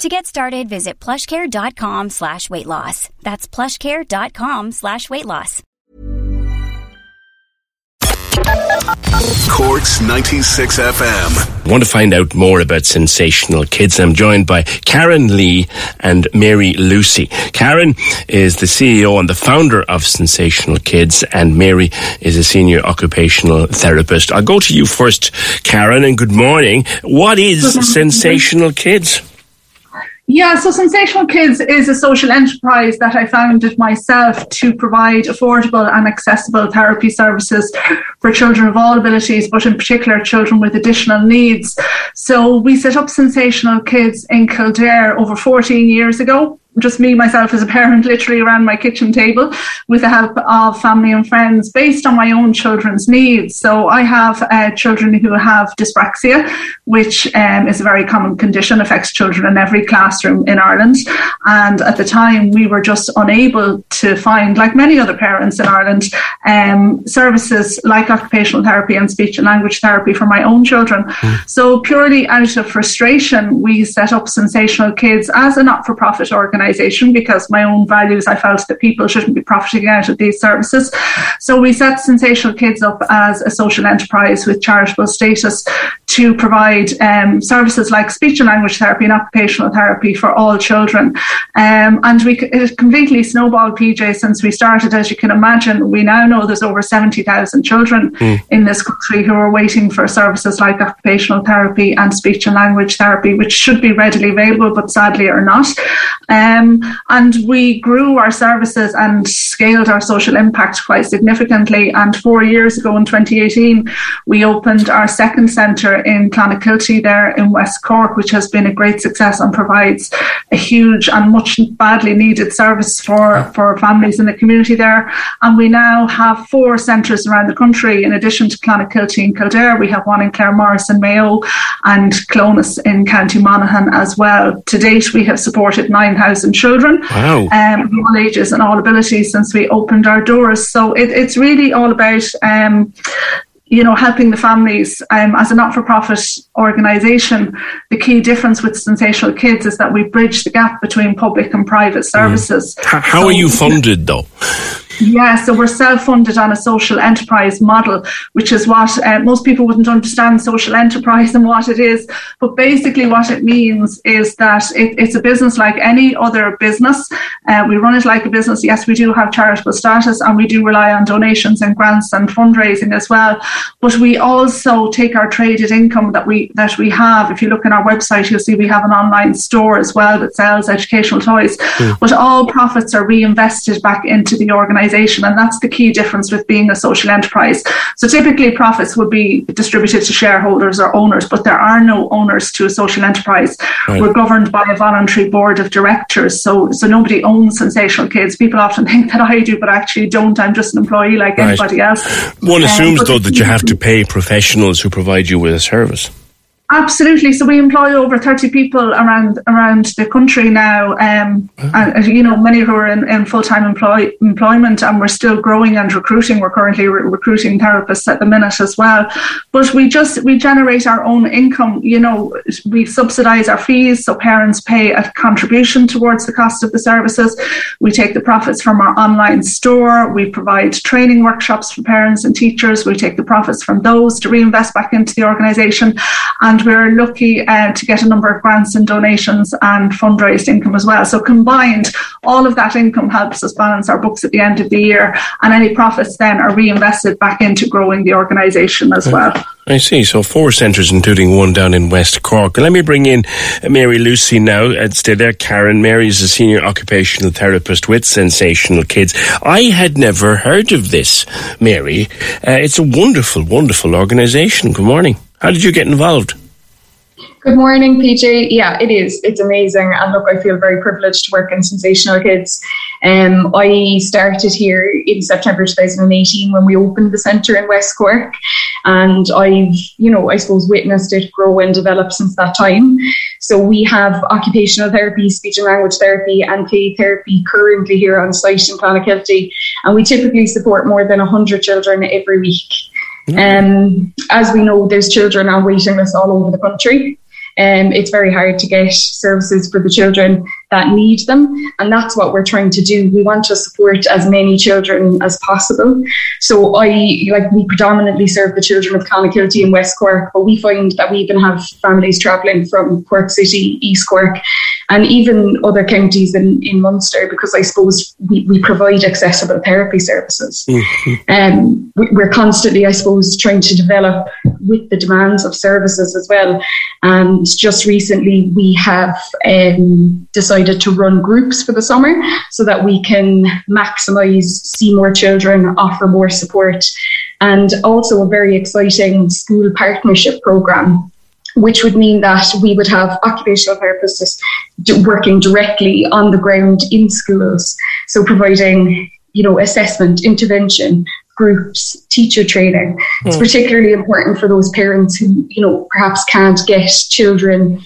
To get started, visit plushcare.com slash weight loss. That's plushcare.com slash weight loss. Corks 96 FM. Want to find out more about Sensational Kids? I'm joined by Karen Lee and Mary Lucy. Karen is the CEO and the founder of Sensational Kids, and Mary is a senior occupational therapist. I'll go to you first, Karen, and good morning. What is Sensational Kids? Yeah, so Sensational Kids is a social enterprise that I founded myself to provide affordable and accessible therapy services for children of all abilities, but in particular children with additional needs. So we set up Sensational Kids in Kildare over 14 years ago just me myself as a parent literally around my kitchen table with the help of family and friends based on my own children's needs. So i have uh, children who have dyspraxia which um, is a very common condition affects children in every classroom in ireland. And at the time we were just unable to find like many other parents in ireland um, services like occupational therapy and speech and language therapy for my own children. Mm. so purely out of frustration we set up sensational kids as a not-for-profit organization organisation because my own values, I felt that people shouldn't be profiting out of these services. So we set Sensational Kids up as a social enterprise with charitable status to provide um, services like speech and language therapy and occupational therapy for all children. Um, and we it completely snowballed PJ since we started. As you can imagine, we now know there's over 70,000 children mm. in this country who are waiting for services like occupational therapy and speech and language therapy, which should be readily available, but sadly are not. Um, and we grew our services and scaled our social impact quite significantly. And four years ago in 2018, we opened our second centre in Clonakilty there in West Cork, which has been a great success and provides a huge and much badly needed service for, for families in the community there. And we now have four centres around the country. In addition to Clonakilty and Kildare, we have one in Claremorris and Mayo and Clones in County Monaghan as well. To date, we have supported 9,000 children, wow. um, all ages and all abilities since we opened our doors. So it, it's really all about um, you know, helping the families um, as a not-for-profit organisation. The key difference with Sensational Kids is that we bridge the gap between public and private services. Mm. How, how so, are you funded, though? Yeah, so we're self-funded on a social enterprise model, which is what uh, most people wouldn't understand social enterprise and what it is. But basically, what it means is that it, it's a business like any other business. Uh, we run it like a business. Yes, we do have charitable status, and we do rely on donations and grants and fundraising as well. But we also take our traded income that we that we have. If you look on our website, you'll see we have an online store as well that sells educational toys. Mm. But all profits are reinvested back into the organisation organisation. And that's the key difference with being a social enterprise. So typically profits would be distributed to shareholders or owners, but there are no owners to a social enterprise. Right. We're governed by a voluntary board of directors. So, so nobody owns Sensational Kids. People often think that I do, but I actually don't. I'm just an employee like right. anybody else. One assumes, um, though, that you have to pay professionals who provide you with a service. Absolutely. So we employ over 30 people around around the country now. Um, oh. and, you know, many who are in, in full time employ, employment, and we're still growing and recruiting. We're currently re- recruiting therapists at the minute as well. But we just we generate our own income. You know, we subsidise our fees, so parents pay a contribution towards the cost of the services. We take the profits from our online store. We provide training workshops for parents and teachers. We take the profits from those to reinvest back into the organisation and and we're lucky uh, to get a number of grants and donations and fundraised income as well. So combined, all of that income helps us balance our books at the end of the year, and any profits then are reinvested back into growing the organisation as well. I see. So four centres, including one down in West Cork. Let me bring in Mary Lucy now. And stay there. Karen. Mary is a senior occupational therapist with Sensational Kids. I had never heard of this, Mary. Uh, it's a wonderful, wonderful organisation. Good morning. How did you get involved? Good morning, PJ. Yeah, it is. It's amazing. And look, I feel very privileged to work in Sensational Kids. Um, I started here in September 2018 when we opened the centre in West Cork. And I've, you know, I suppose witnessed it grow and develop since that time. So we have occupational therapy, speech and language therapy, and play therapy currently here on site in Clonakilty. And we typically support more than 100 children every week. Um, as we know, there's children on waiting lists all over the country. Um, it's very hard to get services for the children that need them. And that's what we're trying to do. We want to support as many children as possible. So I like we predominantly serve the children of Clonakilty and West Cork, but we find that we even have families travelling from Cork City, East Cork, and even other counties in, in Munster because I suppose we, we provide accessible therapy services. Mm-hmm. Um, we're constantly, I suppose, trying to develop with the demands of services as well. And just recently we have um, decided decided to run groups for the summer so that we can maximize, see more children, offer more support, and also a very exciting school partnership program which would mean that we would have occupational therapists working directly on the ground in schools. So providing, you know, assessment, intervention, groups, teacher training. Mm. It's hmm. particularly important for those parents who, you know, perhaps can't get children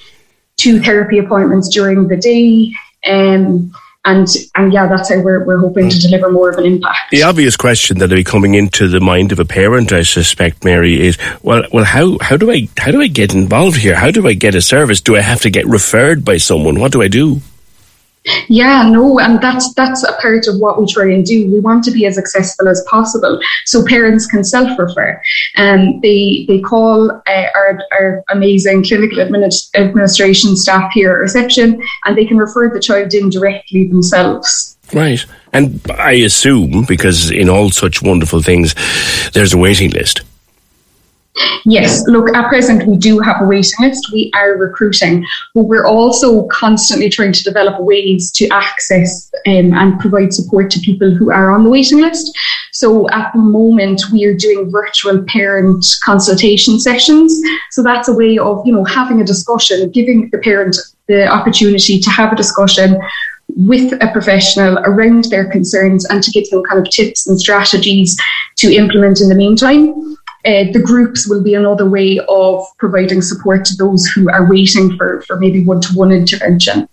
two therapy appointments during the day. Um, and and yeah, that's how we're, we're hoping to deliver more of an impact. The obvious question that will be coming into the mind of a parent, I suspect, Mary, is well, well, how how do I how do I get involved here? How do I get a service? Do I have to get referred by someone? What do I do? Yeah, no, and that's that's a part of what we try and do. We want to be as accessible as possible, so parents can self-refer. And um, they they call uh, our our amazing clinical administ- administration staff here at reception, and they can refer the child in directly themselves. Right, and I assume because in all such wonderful things, there's a waiting list. Yes, look, at present we do have a waiting list. We are recruiting, but we're also constantly trying to develop ways to access um, and provide support to people who are on the waiting list. So at the moment we are doing virtual parent consultation sessions. So that's a way of, you know, having a discussion, giving the parent the opportunity to have a discussion with a professional around their concerns and to give them kind of tips and strategies to implement in the meantime. Uh, the groups will be another way of providing support to those who are waiting for, for maybe one to one intervention.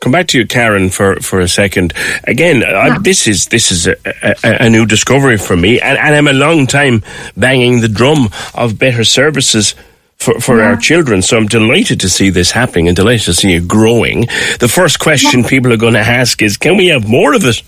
Come back to you, Karen, for, for a second. Again, yeah. I, this is this is a, a, a, new discovery for me, and, and I'm a long time banging the drum of better services for, for yeah. our children. So I'm delighted to see this happening and delighted to see it growing. The first question yeah. people are going to ask is, can we have more of it?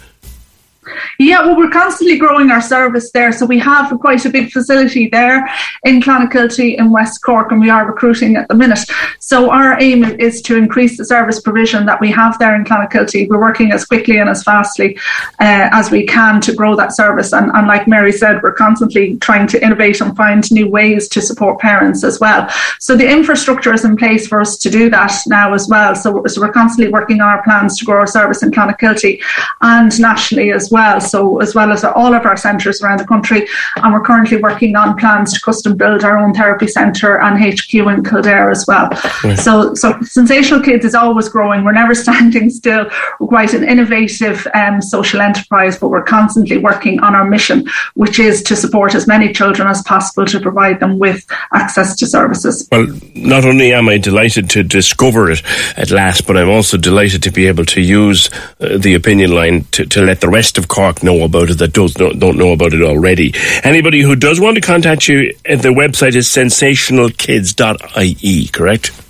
Yeah, well, we're constantly growing our service there. So we have quite a big facility there in Clonakilty in West Cork, and we are recruiting at the minute. So our aim is to increase the service provision that we have there in Clonakilty. We're working as quickly and as fastly uh, as we can to grow that service. And, and like Mary said, we're constantly trying to innovate and find new ways to support parents as well. So the infrastructure is in place for us to do that now as well. So, so we're constantly working on our plans to grow our service in Clonakilty and nationally as well so as well as all of our centres around the country. And we're currently working on plans to custom build our own therapy centre and HQ in Kildare as well. Right. So, so Sensational Kids is always growing. We're never standing still. We're quite an innovative um, social enterprise, but we're constantly working on our mission, which is to support as many children as possible to provide them with access to services. Well, not only am I delighted to discover it at last, but I'm also delighted to be able to use uh, the opinion line to, to let the rest of Cork know about it that does don't, don't know about it already. Anybody who does want to contact you, the website is sensationalkids.ie, correct?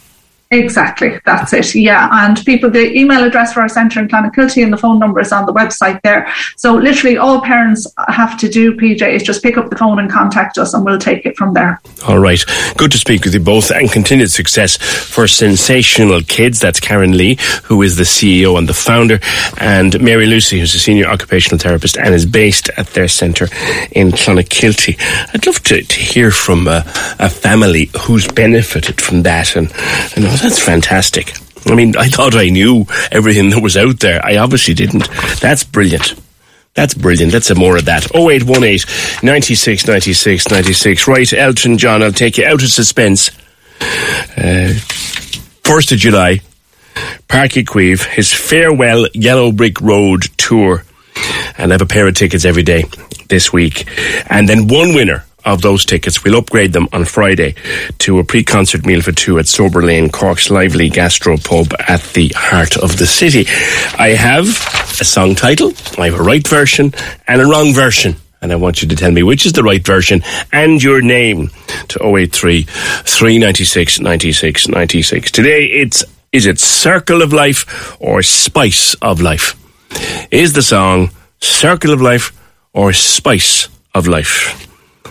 Exactly, that's it. Yeah, and people, the email address for our centre in Clonakilty and the phone number is on the website there. So literally, all parents have to do, PJ, is just pick up the phone and contact us, and we'll take it from there. All right, good to speak with you both, and continued success for Sensational Kids. That's Karen Lee, who is the CEO and the founder, and Mary Lucy, who's a senior occupational therapist and is based at their centre in Clonakilty. I'd love to, to hear from a, a family who's benefited from that, and, and that's fantastic. I mean, I thought I knew everything that was out there. I obviously didn't. That's brilliant. That's brilliant. Let's have more of that. 0818 96 96 96. Right, Elton John, I'll take you out of suspense. Uh, 1st of July, Uí Chaoimh, his farewell Yellow Brick Road tour. And I have a pair of tickets every day this week. And then one winner of those tickets. We'll upgrade them on Friday to a pre-concert meal for two at Sober Lane, Cork's lively gastro pub at the heart of the city. I have a song title, I have a right version and a wrong version. And I want you to tell me which is the right version and your name to 083 396 96 96. Today it's is it Circle of Life or Spice of Life? Is the song Circle of Life or Spice of Life?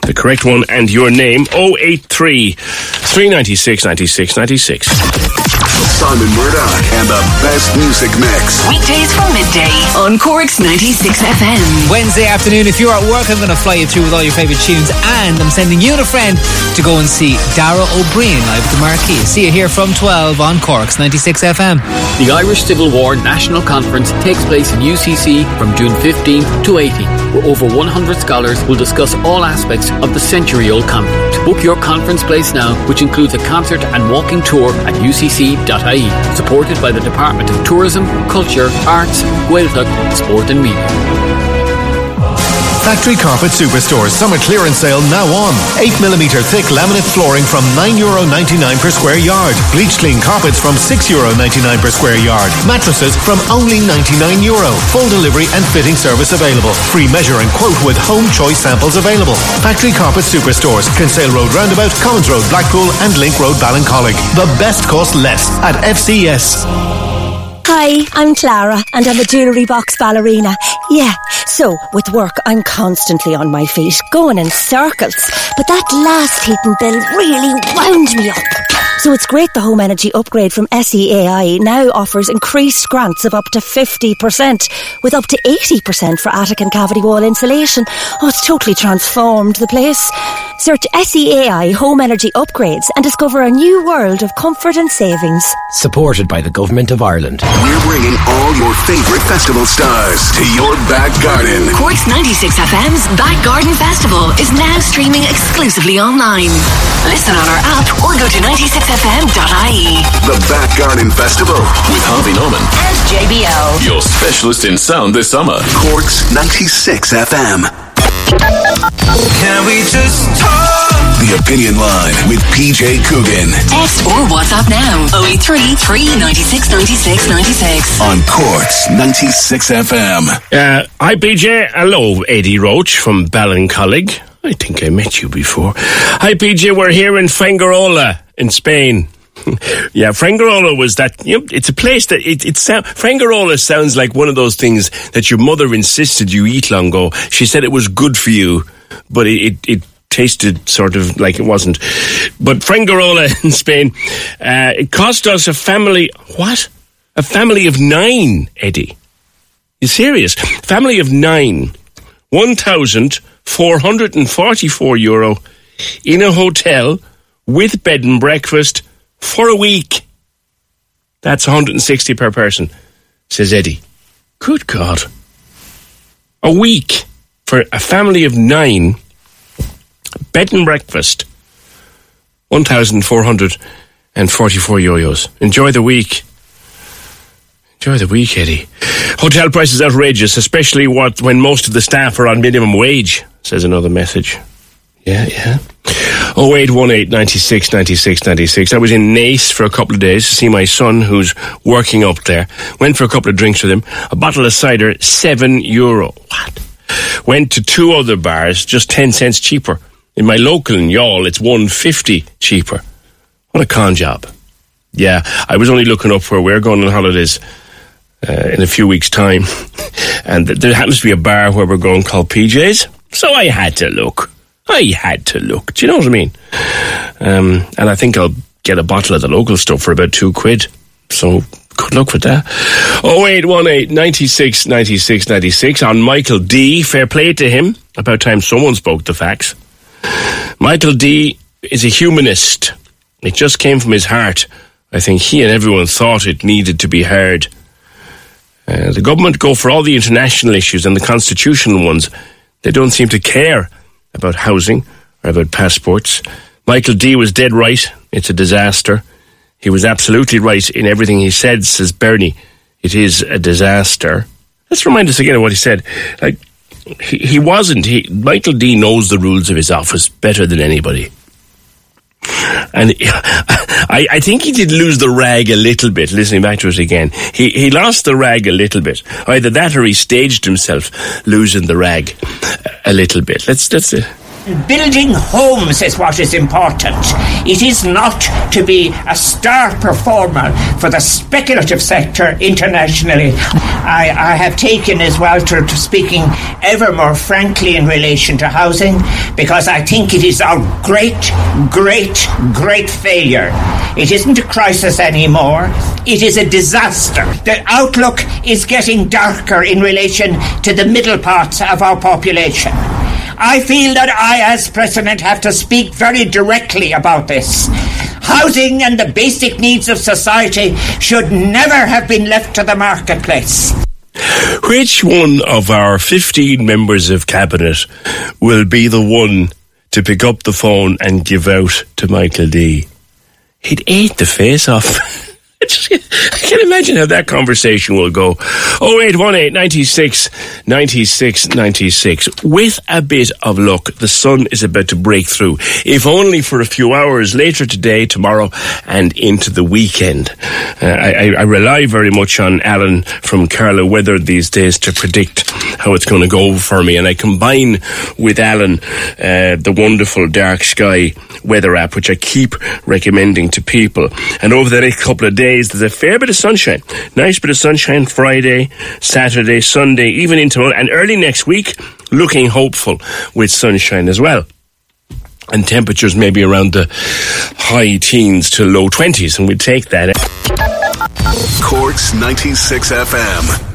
The correct one and your name 083 396 96 96. Simon Murdoch and the best music mix. Weekdays from midday on Cork's 96 FM. Wednesday afternoon, if you're at work, I'm going to fly you through with all your favourite tunes and I'm sending you and a friend to go and see Dara Ó Briain live at the Marquee. See you here from 12 on Cork's 96 FM. The Irish Civil War National Conference takes place in UCC from June 15 to 18, where over 100 scholars will discuss all aspects of the century old conflict. Book your conference place now, which includes a concert and walking tour at ucc.ie, supported by the Department of Tourism, Culture, Arts, Gaeltacht, Sport and Media. Factory Carpet Superstore summer clearance sale now on. 8mm thick laminate flooring from €9.99 per square yard. Bleach clean carpets from €6.99 per square yard. Mattresses from only €99. Euro. Full delivery and fitting service available. Free measure and quote with home choice samples available. Factory Carpet Superstores, Kinsale Road Roundabout, Commons Road Blackpool and Link Road Ballincollig. The best cost less at FCS. Hi, I'm Clara and I'm a jewellery box ballerina. Yeah, so with work I'm constantly on my feet, going in circles. But that last heating bill really wound me up. So it's great the home energy upgrade from SEAI now offers increased grants of up to 50%, with up to 80% for attic and cavity wall insulation. Oh, it's totally transformed the place. Search SEAI Home Energy Upgrades and discover a new world of comfort and savings. Supported by the Government of Ireland. We're bringing all your favorite festival stars to your back garden. Cork's 96 FM's Back Garden Festival is now streaming exclusively online. Listen on our app or go to 96fm.ie. The Back Garden Festival with Harvey Norman and JBL. Your specialist in sound this summer. Cork's 96 FM. Can we just talk? The Opinion Line with PJ Coogan. Text or WhatsApp now 083 396 96 96. On Cork's 96 FM. Uh, hi, PJ. Hello, Eddie Roach from Ballincollig. I think I met you before. Hi, PJ. We're here in Fuengirola in Spain. yeah, Frangarola was that. You know, it's a place that it. it sound, Fuengirola sounds like one of those things that your mother insisted you eat long ago. She said it was good for you, but it, it, it tasted sort of like it wasn't. But Frangarola in Spain, uh, it cost us a family. What? A family of nine, Eddie. You serious? Family of nine. One thousand four hundred and forty-four euro in a hotel with bed and breakfast for a week. That's 160 per person, says Eddie. Good God. A week for a family of nine, bed and breakfast, 1,444 yo-yos. Enjoy the week. Enjoy the week, Eddie. Hotel prices outrageous, especially what when most of the staff are on minimum wage, says another message. Yeah, yeah. 0818 96 96 96. I was in Naas for a couple of days to see my son who's working up there. Went for a couple of drinks with him. A bottle of cider, 7 euro. What? Went to two other bars, just 10 cents cheaper. In my local in Youghal, it's 150 cheaper. What a con job. Yeah, I was only looking up where we're going on holidays uh, in a few weeks' time, and there happens to be a bar where we're going called PJ's. So I had to look. I had to look. Do you know what I mean? Um, and I think I'll get a bottle of the local stuff for about two quid. So good luck with that. 0818 96 96 96 on Michael D. Fair play to him. About time someone spoke the facts. Michael D. is a humanist. It just came from his heart. I think he and everyone thought it needed to be heard. Uh, the government go for all the international issues and the constitutional ones. They don't seem to care about housing or about passports. Michael D was dead right. It's a disaster. He was absolutely right in everything he said, says Bernie. It is a disaster. Let's remind us again of what he said. Like, he, he wasn't. He, Michael D knows the rules of his office better than anybody. And I, I, think he did lose the rag a little bit, listening back to it again. He, he lost the rag a little bit. Either that or he staged himself losing the rag a little bit. Let's, let's, uh, Building homes is what is important. It is not to be a star performer for the speculative sector internationally. I, I have taken as well to, to speaking ever more frankly in relation to housing because I think it is our great, great, great failure. It isn't a crisis anymore. It is a disaster. The outlook is getting darker in relation to the middle parts of our population. I feel that I, as president, have to speak very directly about this. Housing and the basic needs of society should never have been left to the marketplace. Which one of our 15 members of cabinet will be the one to pick up the phone and give out to Michael D? He'd ate the face off. I can imagine how that conversation will go. 0818 96 96 96. With a bit of luck, the sun is about to break through, if only for a few hours later today, tomorrow, and into the weekend. Uh, I, I, rely very much on Alan from Carlow Weather these days to predict how it's going to go for me, and I combine with Alan uh, the wonderful dark sky weather app, which I keep recommending to people. And over the next couple of days, there's a fair bit of sunshine. Nice bit of sunshine Friday, Saturday, Sunday, even into and early next week, looking hopeful with sunshine as well. And temperatures maybe around the high teens to low 20s, and we'd take that. Corks 96 FM.